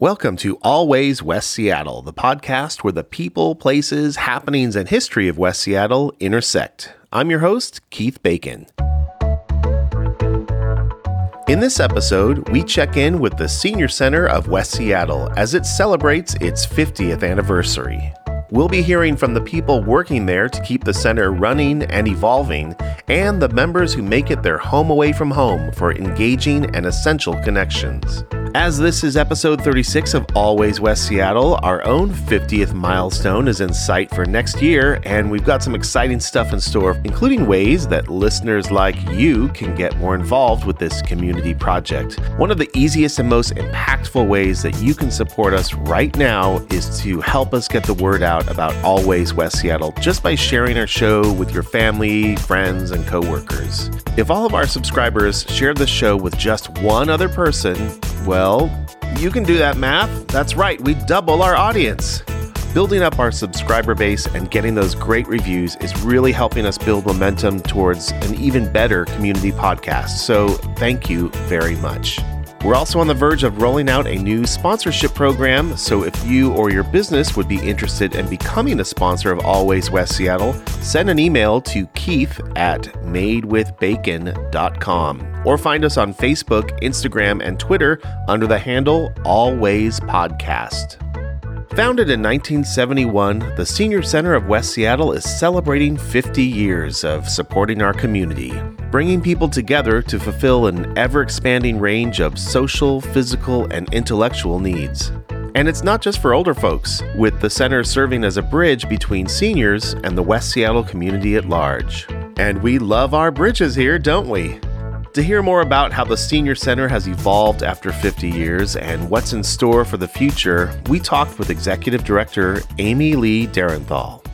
Welcome to Always West Seattle, the podcast where the people, places, happenings, and history of West Seattle intersect. I'm your host, Keith Bacon. In this episode, we check in with the Senior Center of West Seattle as it celebrates its 50th anniversary. We'll be hearing from the people working there to keep the center running and evolving, and the members who make it their home away from home for engaging and essential connections. As this is episode 36 of Always West Seattle, our own 50th milestone is in sight for next year, and we've got some exciting stuff in store, including ways that listeners like you can get more involved with this community project. One of the easiest and most impactful ways that you can support us right now is to help us get the word out about Always West Seattle just by sharing our show with your family, friends, and coworkers. If all of our subscribers share the show with just one other person, well, you can do that math. That's right, we double our audience. Building up our subscriber base and getting those great reviews is really helping us build momentum towards an even better community podcast. So, thank you very much. We're also on the verge of rolling out a new sponsorship program, so if you or your business would be interested in becoming a sponsor of Always West Seattle, send an email to keith at madewithbacon.com or find us on Facebook, Instagram, and Twitter under the handle Always Podcast. Founded in 1971, the Senior Center of West Seattle is celebrating 50 years of supporting our community, bringing people together to fulfill an ever expanding range of social, physical, and intellectual needs. And it's not just for older folks, with the center serving as a bridge between seniors and the West Seattle community at large. And we love our bridges here, don't we? To hear more about how the Senior Center has evolved after 50 years and what's in store for the future, we talked with Executive Director Amy Lee Derenthal.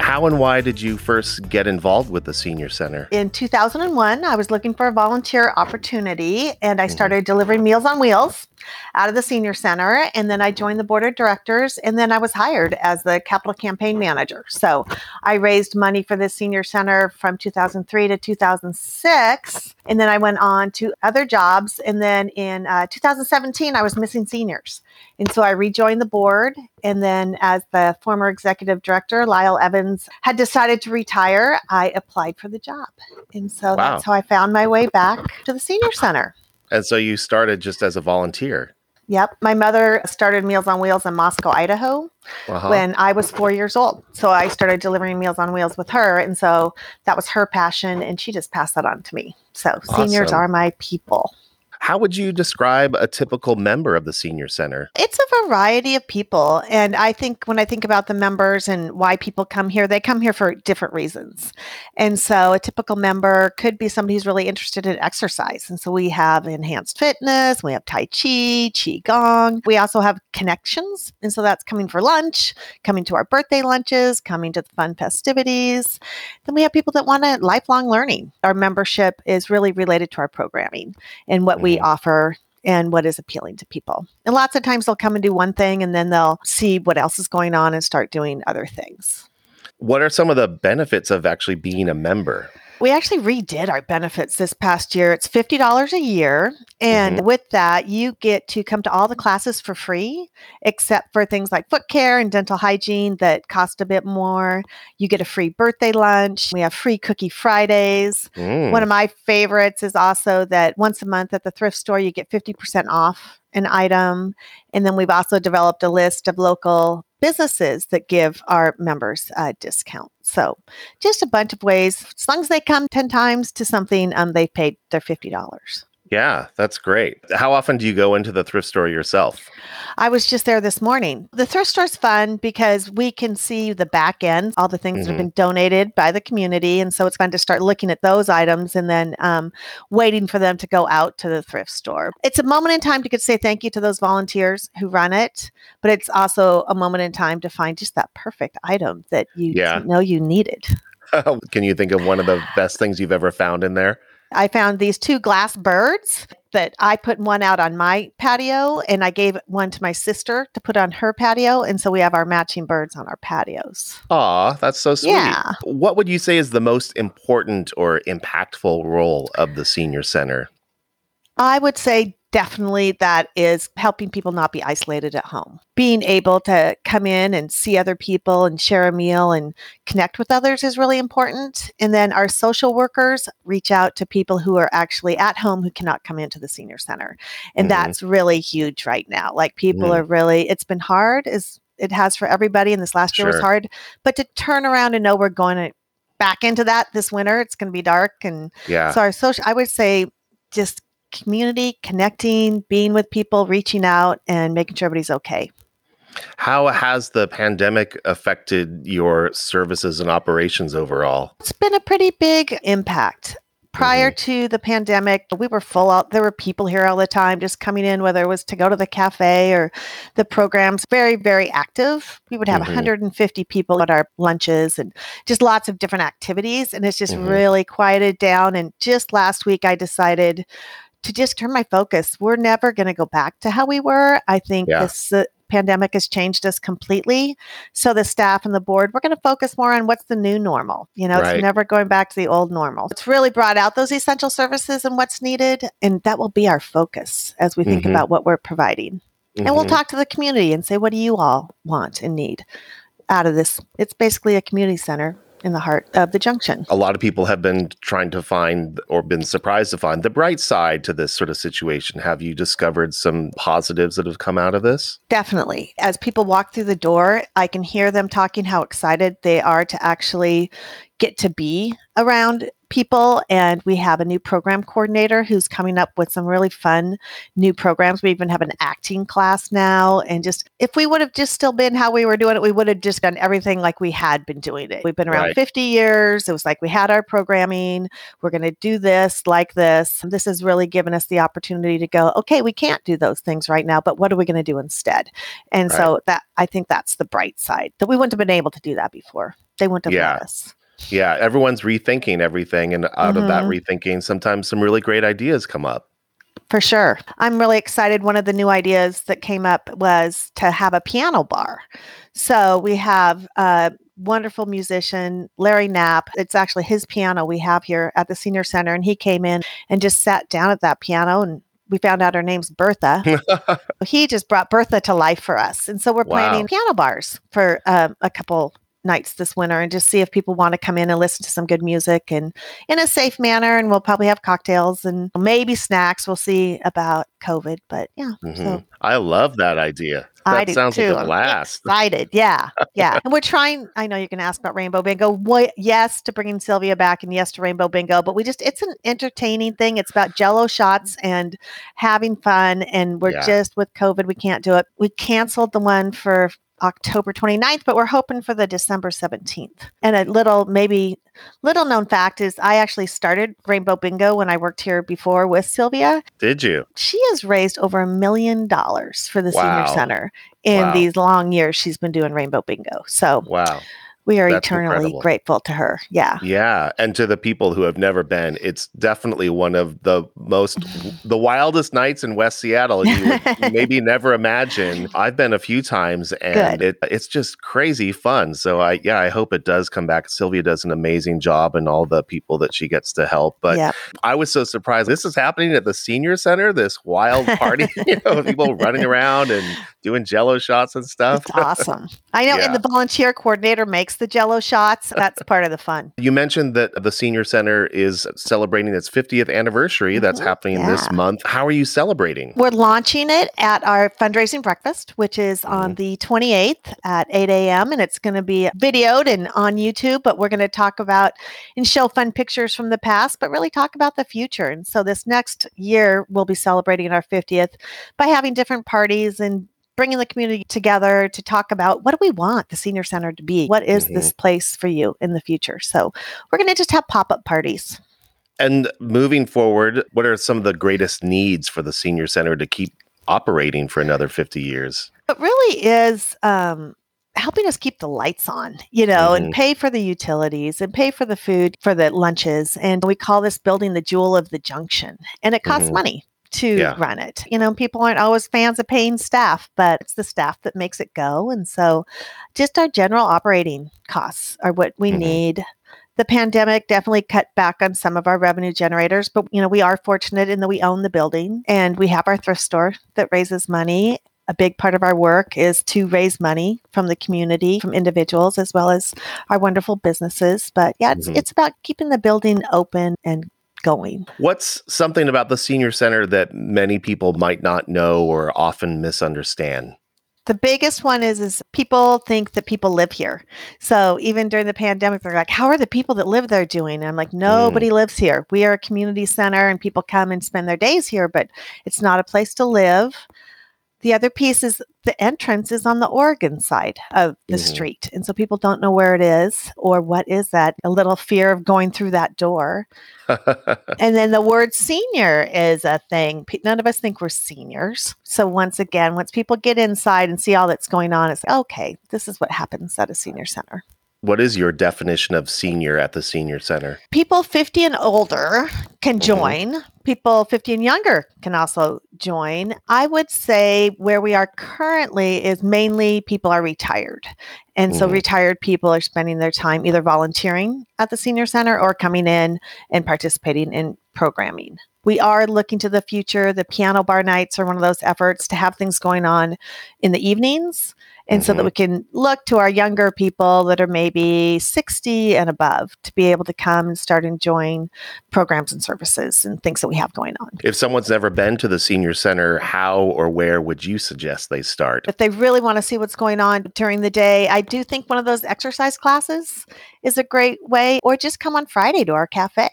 How and why did you first get involved with the Senior Center? In 2001, I was looking for a volunteer opportunity and I started mm-hmm. delivering Meals on Wheels out of the senior center. And then I joined the board of directors. And then I was hired as the capital campaign manager. So I raised money for the senior center from 2003 to 2006. And then I went on to other jobs. And then in uh, 2017, I was missing seniors. And so I rejoined the board. And then, as the former executive director, Lyle Evans, had decided to retire, I applied for the job. And so wow. that's how I found my way back to the senior center. And so you started just as a volunteer. Yep. My mother started Meals on Wheels in Moscow, Idaho uh-huh. when I was four years old. So I started delivering Meals on Wheels with her. And so that was her passion. And she just passed that on to me. So awesome. seniors are my people. How would you describe a typical member of the senior center? It's a variety of people. And I think when I think about the members and why people come here, they come here for different reasons. And so a typical member could be somebody who's really interested in exercise. And so we have enhanced fitness, we have Tai Chi, Qi Gong. We also have connections. And so that's coming for lunch, coming to our birthday lunches, coming to the fun festivities. Then we have people that want a lifelong learning. Our membership is really related to our programming and what we we offer and what is appealing to people. And lots of times they'll come and do one thing and then they'll see what else is going on and start doing other things. What are some of the benefits of actually being a member? We actually redid our benefits this past year. It's $50 a year. And mm-hmm. with that, you get to come to all the classes for free, except for things like foot care and dental hygiene that cost a bit more. You get a free birthday lunch. We have free cookie Fridays. Mm. One of my favorites is also that once a month at the thrift store, you get 50% off an item. And then we've also developed a list of local businesses that give our members a discount. So just a bunch of ways. As long as they come 10 times to something, um, they paid their $50. Yeah, that's great. How often do you go into the thrift store yourself? I was just there this morning. The thrift store's fun because we can see the back end, all the things mm-hmm. that have mm-hmm. been donated by the community. And so it's fun to start looking at those items and then um, waiting for them to go out to the thrift store. It's a moment in time to get say thank you to those volunteers who run it, but it's also a moment in time to find just that perfect item that you yeah. know you needed. can you think of one of the best things you've ever found in there? I found these two glass birds that I put one out on my patio and I gave one to my sister to put on her patio. And so we have our matching birds on our patios. Aw, that's so sweet. Yeah. What would you say is the most important or impactful role of the senior center? I would say definitely that is helping people not be isolated at home. Being able to come in and see other people and share a meal and connect with others is really important. And then our social workers reach out to people who are actually at home who cannot come into the senior center. And Mhm. that's really huge right now. Like people Mhm. are really, it's been hard as it has for everybody. And this last year was hard. But to turn around and know we're going to back into that this winter, it's going to be dark. And Yeah. so our social, I would say just community, connecting, being with people, reaching out and making sure everybody's okay. How has the pandemic affected your services and operations overall? It's been a pretty big impact. Prior to the pandemic, we were full out. There were people here all the time just coming in, whether it was to go to the cafe or the programs, very, very active. We would have Mhm. 150 people at our lunches and just lots of different activities. And it's just Mhm. really quieted down. And just last week, I decided to just turn my focus. We're never going to go back to how we were. I think Yeah. this uh, pandemic has changed us completely. So the staff and the board, we're going to focus more on what's the new normal. You know, Right. it's never going back to the old normal. It's really brought out those essential services and what's needed. And that will be our focus as we think Mhm. about what we're providing. And we'll Mhm. talk to the community and say, what do you all want and need out of this? It's basically a community center in the heart of the junction. a lot of people have been trying to find or been surprised to find the bright side to this sort of situation. Have you discovered some positives that have come out of this? Definitely. As people walk through the door, I can hear them talking how excited they are to actually get to be around people. And we have a new program coordinator who's coming up with some really fun new programs. We even have an acting class now. And just if we would have just still been how we were doing it, we would have just done everything like we had been doing it. We've been around Right. 50 years. It was like we had our programming. We're going to do this like this. This has really given us the opportunity to go, okay, we can't do those things right now, but what are we going to do instead? And so that I think that's the bright side that we wouldn't have been able to do that before. They wouldn't have Yeah. let us. Yeah, everyone's rethinking everything. And out of that Mhm. rethinking, sometimes some really great ideas come up. For sure. I'm really excited. One of the new ideas that came up was to have a piano bar. So we have a wonderful musician, Larry Knapp. It's actually his piano we have here at the senior center. And he came in and just sat down at that piano and we found out her name's Bertha. he just brought Bertha to life for us. And so we're Wow. planning piano bars for um, a couple nights this winter and just see if people want to come in and listen to some good music and in a safe manner. And we'll probably have cocktails and maybe snacks. We'll see about COVID. But yeah, Mhm. so I love that idea. That I do sounds too. like a I'm blast. excited. Yeah. Yeah. and we're trying, I know you're going to ask about Rainbow Bingo. What, yes to bringing Sylvia back and yes to Rainbow Bingo, but we just, it's an entertaining thing. It's about jello shots and having fun. And we're Yeah. just with COVID, we can't do it. We canceled the one for October 29th, but we're hoping for the December 17th. And a little, maybe little known fact is I actually started Rainbow Bingo when I worked here before with Sylvia Did you? she has raised over a million dollars for the Wow. senior center in Wow. these long years she's been doing rainbow bingo so Wow. We are That's eternally incredible. grateful to her yeah Yeah, and to the people who have never been, it's definitely one of the most the wildest nights in West Seattle you would maybe never imagine. I've been a few times and it it's just crazy fun. So I yeah, I hope it does come back. Sylvia does an amazing job and all the people that she gets to help. But yeah I was so surprised. This is happening at the senior center, this wild party, you know, people running around and doing jello shots and stuff. it's awesome i know Yeah. and the volunteer coordinator makes the jello shots that's part of the fun You mentioned that the senior center is celebrating its 50th anniversary. That's Mhm. happening this month. How are you celebrating? we're launching it at our fundraising breakfast which is Mm-hmm. on the 28th at 8 a.m and it's going to be videoed and on youtube but we're going to talk about and show fun pictures from the past but really talk about the future and so this next year we'll be celebrating our 50th by having different parties and bringing the community together to talk about what do we want the senior center to be what is this place for you in the future so we're going to just have pop-up parties And moving forward, what are some of the greatest needs for the senior center to keep operating for another 50 years? it really is um, helping us keep the lights on, you know, and pay for the utilities and pay for the food for the lunches. And we call this building the jewel of the junction. And it costs Mhm. money to Yeah. run it. You know, people aren't always fans of paying staff, but it's the staff that makes it go. And so just our general operating costs are what we Mhm. need The pandemic definitely cut back on some of our revenue generators, but you know, we are fortunate in that we own the building and we have our thrift store that raises money a big part of our work is to raise money from the community, from individuals, as well as our wonderful businesses. But yeah, it's, mm-hmm. it's about keeping the building open and going. What's something about the senior center that many people might not know or often misunderstand? The biggest one is is people think that people live here. So even during the pandemic, they're like, "How are the people that live there doing?" And I'm like, "Nobody mm. lives here. We are a community center, and people come and spend their days here, but it's not a place to live." The other piece is the entrance is on the Oregon side of the mm-hmm. street. And so people don't know where it is or what is that, a little fear of going through that door. and then the word senior is a thing. None of us think we're seniors. So once again, once people get inside and see all that's going on, it's okay, this is what happens at a senior center. What is your definition of senior at the senior center? People 50 and older can mm-hmm. join. Mm-hmm. People 50 and younger can also join. I would say where we are currently is mainly people are retired. And mm-hmm. so retired people are spending their time either volunteering at the senior center or coming in and participating in programming. We are looking to the future. The piano bar nights are one of those efforts to have things going on in the evenings and mm-hmm. so that mm-hmm. we can look to our younger people that are maybe 60 and above to be able to come and start enjoying programs and services and things that we have going on. If someone's never been to the senior center, how or where would you suggest they start? If they really want to see what's going on during the day, I do think one of those exercise classes is a great way, or just come on Friday to our cafe.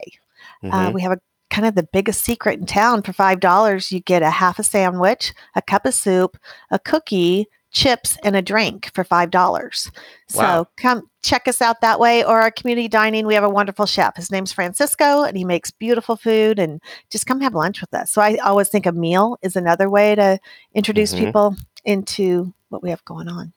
Uh, mm-hmm. Uh, we have a kind of the biggest secret in town for five dollars you get a half a sandwich a cup of soup a cookie chips and a drink for five dollars. Wow. So come check us out that way or our community dining. We have a wonderful chef. His name's Francisco and he makes beautiful food and just come have lunch with us. So I always think a meal is another way to introduce mm-hmm. people into what we have going on.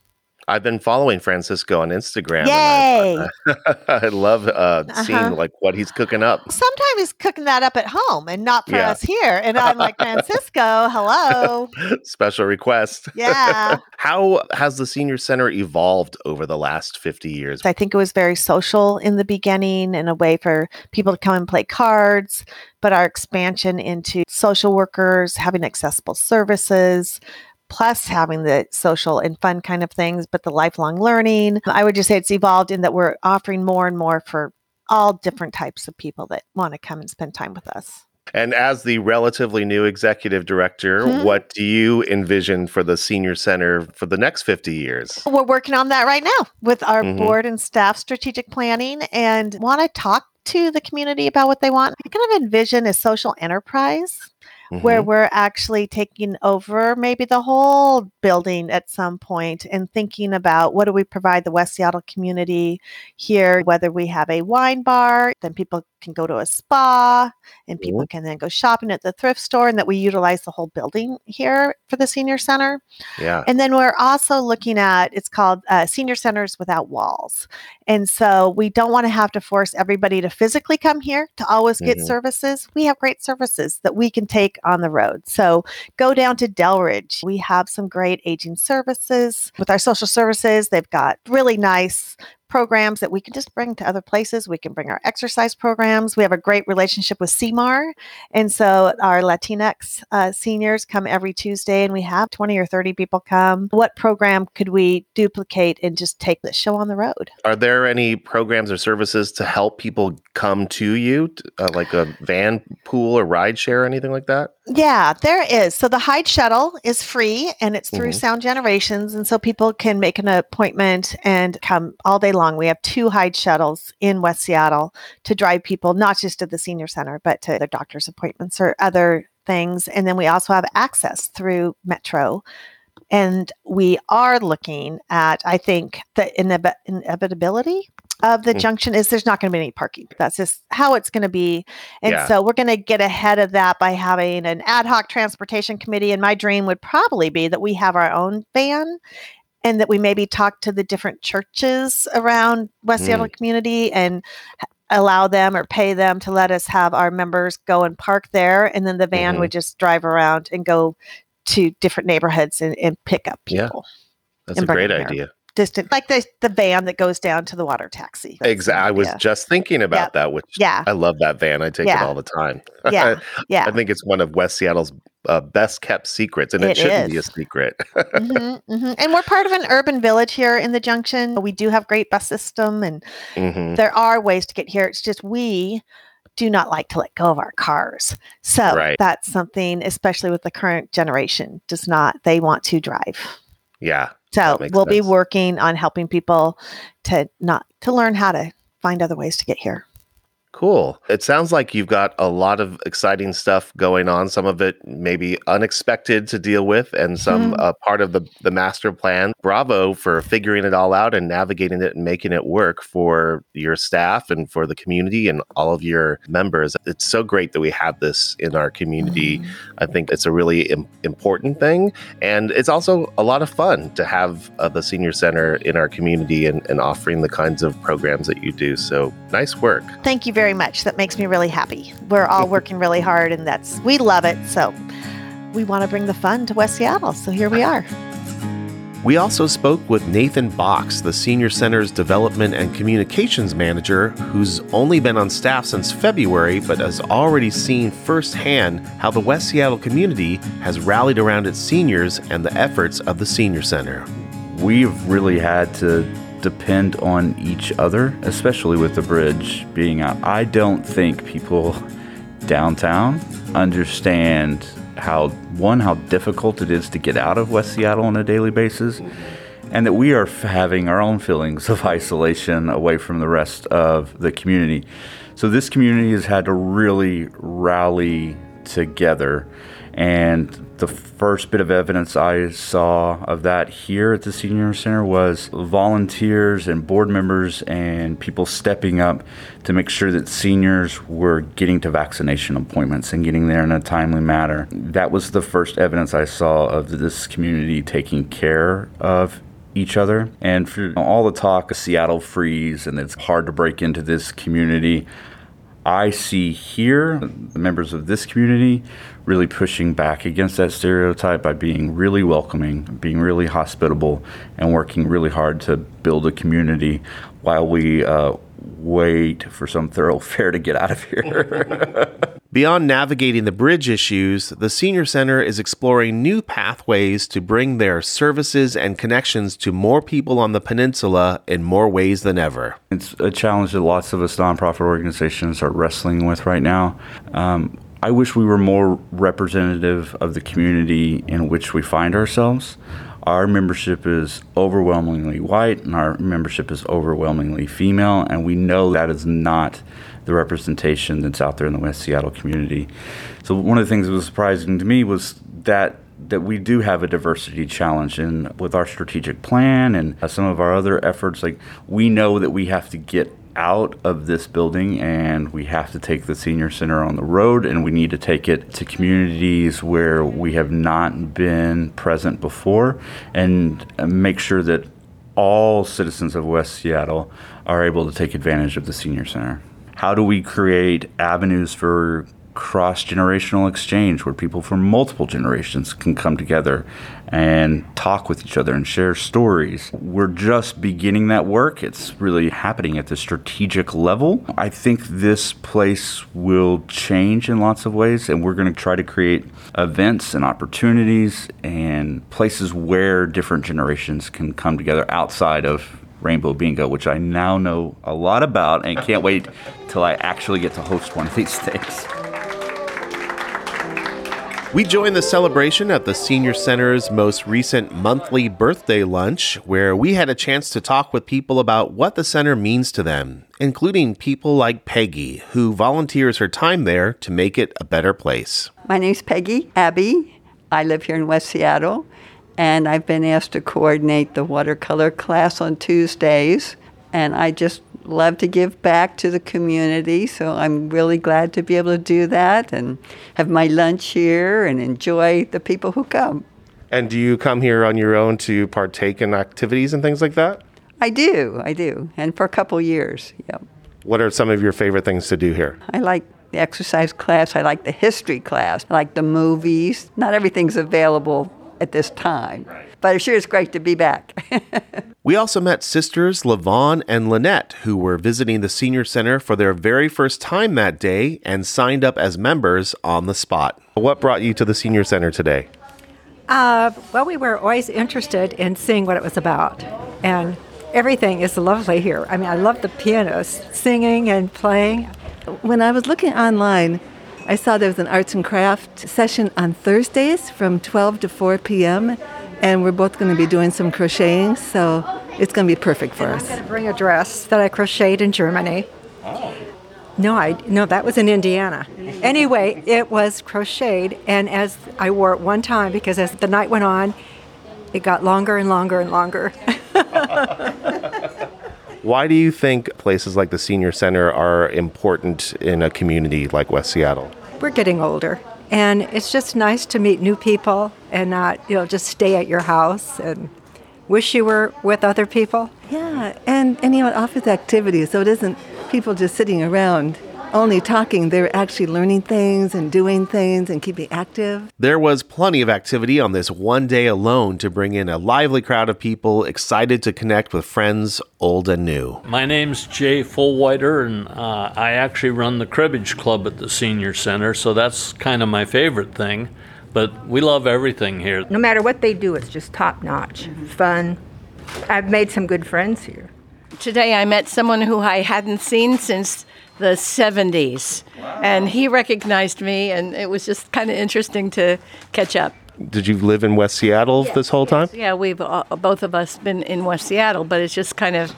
I've been following Francisco on Instagram. Yay! I, I, love uh, uh-huh. seeing like what he's cooking up. Sometimes he's cooking that up at home and not for yeah. us here. And I'm like, Francisco, hello. Special request. Yeah. How has the senior center evolved over the last 50 years? I think it was very social in the beginning and a way for people to come and play cards, but our expansion into social workers, having accessible services, plus having the social and fun kind of things, but the lifelong learning. I would just say it's evolved in that we're offering more and more for all different types of people that want to come and spend time with us. And as the relatively new executive director, mm-hmm. what do you envision for the senior center for the next 50 years? We're working on that right now with our mm-hmm. board and staff strategic planning and want to talk to the community about what they want. I kind of envision a social enterprise mm-hmm. where we're actually taking over maybe the whole building at some point and thinking about what do we provide the West Seattle community here, whether we have a wine bar, then people can go to a spa and people can then go shopping at the thrift store and that we utilize the whole building here for the senior center. Yeah. And then we're also looking at it's called uh, senior centers without walls. And so we don't want to have to force everybody to physically come here to always get mm-hmm. services. We have great services that we can take on the road. So go down to Delridge. We have some great aging services with our social services. They've got really nice programs that we can just bring to other places. We can bring our exercise programs. We have a great relationship with Sea Mar. And so our Latinx uh, seniors come every Tuesday and we have 20 or 30 people come. What program could we duplicate and just take the show on the road? Are there any programs or services to help people come to you, uh, like a van pool or ride share or anything like that? Yeah, there is. So the Hyde Shuttle is free and it's through mm-hmm. Sound Generations. And so people can make an appointment and come all day long. We have two Hyde Shuttles in West Seattle to drive people, not just to the senior center, but to their doctor's appointments or other things. And then we also have access through Metro. And we are looking at, I think, the inevitability of the mm. junction is there's not going to be any parking. That's just how it's going to be. And yeah. so we're going to get ahead of that by having an ad hoc transportation committee. And my dream would probably be that we have our own van and that we maybe talk to the different churches around West mm. Seattle community and allow them or pay them to let us have our members go and park there. And then the van mm-hmm. would just drive around and go to different neighborhoods and, and pick up people. Yeah. That's a great idea distant, like the, the van that goes down to the water taxi. Exactly. I was just thinking about Yep. that, which Yeah. I love that van. I take it all the time. Yeah. Yeah. I think it's one of West Seattle's uh, best kept secrets, and it, It shouldn't be a is. secret. hmm hmm And we're part of an urban village here in the junction. We do have great bus system and Mhm. there are ways to get here. It's just we do not like to let go of our cars. So Right. that's something, especially with the current generation, does not, they want to drive. Yeah. So we'll be working on helping people to not to learn how to find other ways to get here. Cool. It sounds like you've got a lot of exciting stuff going on. Some of it maybe unexpected to deal with, and some Mhm. uh, part of the, the master plan. Bravo for figuring it all out and navigating it and making it work for your staff and for the community and all of your members. It's so great that we have this in our community. I think it's a really Im- important thing. And it's also a lot of fun to have uh, the senior center in our community and, and offering the kinds of programs that you do. So nice work. Thank you very much. That makes me really happy. We're all working really hard and that's we love it. So we want to bring the fun to West Seattle. So here we are. We also spoke with Nathan Box, the Senior Center's Development and Communications Manager, who's only been on staff since February but has already seen firsthand how the West Seattle community has rallied around its seniors and the efforts of the Senior Center. We've really had to depend on each other, especially with the bridge being out. I don't think people downtown understand how one how difficult it is to get out of West Seattle on a daily basis and that we are having our own feelings of isolation away from the rest of the community. So this community has had to really rally together and the first bit of evidence I saw of that here at the Senior Center was volunteers and board members and people stepping up to make sure that seniors were getting to vaccination appointments and getting there in a timely manner. That was the first evidence I saw of this community taking care of each other. And for all the talk of Seattle freeze and it's hard to break into this community, I see here the members of this community really pushing back against that stereotype by being really welcoming, being really hospitable, and working really hard to build a community while we uh, wait for some thoroughfare to get out of here. Beyond navigating the bridge issues, the Senior Center is exploring new pathways to bring their services and connections to more people on the peninsula in more ways than ever. It's a challenge that lots of us nonprofit organizations are wrestling with right now. Um, I wish we were more representative of the community in which we find ourselves. Our membership is overwhelmingly white and our membership is overwhelmingly female, and we know that is not the representation that's out there in the West Seattle community. So, one of the things that was surprising to me was that that we do have a diversity challenge and with our strategic plan and some of our other efforts like we know that we have to get out of this building and we have to take the senior center on the road and we need to take it to communities where we have not been present before and uh, make sure that all citizens of West Seattle are able to take advantage of the senior center. How do we create avenues for cross generational exchange where people from multiple generations can come together and talk with each other and share stories. We're just beginning that work. It's really happening at the strategic level. I think this place will change in lots of ways, and we're going to try to create events and opportunities and places where different generations can come together outside of Rainbow Bingo, which I now know a lot about and can't wait till I actually get to host one of these things. We joined the celebration at the Senior Center's most recent monthly birthday lunch, where we had a chance to talk with people about what the center means to them, including people like Peggy, who volunteers her time there to make it a better place. My name's Peggy Abbey. I live here in West Seattle, and I've been asked to coordinate the watercolor class on Tuesdays. And I just love to give back to the community, so I'm really glad to be able to do that and have my lunch here and enjoy the people who come. And do you come here on your own to partake in activities and things like that? I do, I do, and for a couple years, yeah. What are some of your favorite things to do here? I like the exercise class. I like the history class. I like the movies. Not everything's available at this time, but it sure is great to be back. We also met sisters Lavon and Lynette, who were visiting the Senior Center for their very first time that day and signed up as members on the spot. What brought you to the Senior Center today? Uh, well, we were always interested in seeing what it was about. And everything is lovely here. I mean, I love the pianists singing and playing. When I was looking online, I saw there was an arts and craft session on Thursdays from 12 to 4 p.m. And we're both going to be doing some crocheting, so it's going to be perfect for us. I'm going to bring a dress that I crocheted in Germany. Oh. No, I no, that was in Indiana. Anyway, it was crocheted, and as I wore it one time, because as the night went on, it got longer and longer and longer. Why do you think places like the Senior Center are important in a community like West Seattle? We're getting older, and it's just nice to meet new people and not, you know, just stay at your house and wish you were with other people. Yeah, and, and you know, it offers activities, so it isn't people just sitting around only talking, they're actually learning things and doing things and keeping active. There was plenty of activity on this one day alone to bring in a lively crowd of people excited to connect with friends old and new. My name's Jay Fullwider, and uh, I actually run the cribbage club at the senior center, so that's kind of my favorite thing. But we love everything here. No matter what they do, it's just top notch, mm-hmm. fun. I've made some good friends here. Today I met someone who I hadn't seen since the 70s. Wow. And he recognized me, and it was just kind of interesting to catch up. Did you live in West Seattle yes, this whole time? Yeah, we've uh, both of us been in West Seattle, but it's just kind of,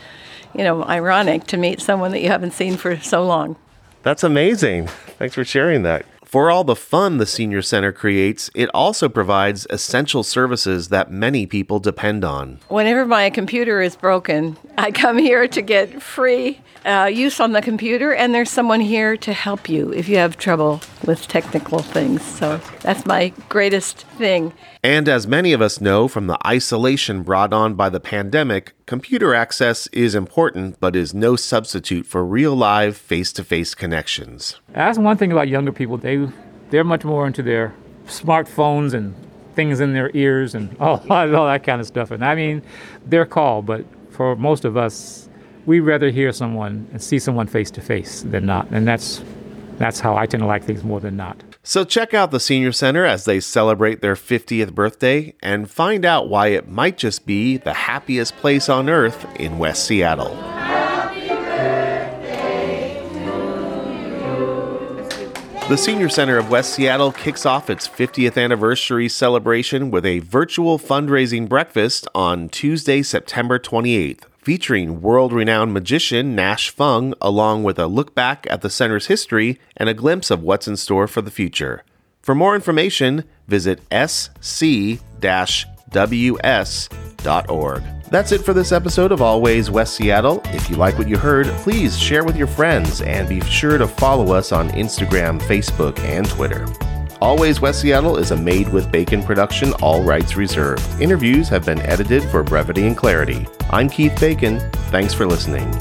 you know, ironic to meet someone that you haven't seen for so long. That's amazing. Thanks for sharing that. For all the fun the Senior Center creates, it also provides essential services that many people depend on. Whenever my computer is broken, I come here to get free uh, use on the computer, and there's someone here to help you if you have trouble with technical things. So that's my greatest thing. And as many of us know from the isolation brought on by the pandemic, computer access is important, but is no substitute for real live face to face connections. That's one thing about younger people. They, they're much more into their smartphones and things in their ears and all, all that kind of stuff. And I mean, they're called, but for most of us, we'd rather hear someone and see someone face to face than not. And that's, that's how I tend to like things more than not. So check out the Senior Center as they celebrate their 50th birthday and find out why it might just be the happiest place on earth in West Seattle. The Senior Center of West Seattle kicks off its 50th anniversary celebration with a virtual fundraising breakfast on Tuesday, September 28th featuring world renowned magician Nash Fung, along with a look back at the center's history and a glimpse of what's in store for the future. For more information, visit sc ws.org. That's it for this episode of Always West Seattle. If you like what you heard, please share with your friends and be sure to follow us on Instagram, Facebook, and Twitter. Always West Seattle is a made with bacon production, all rights reserved. Interviews have been edited for brevity and clarity. I'm Keith Bacon. Thanks for listening.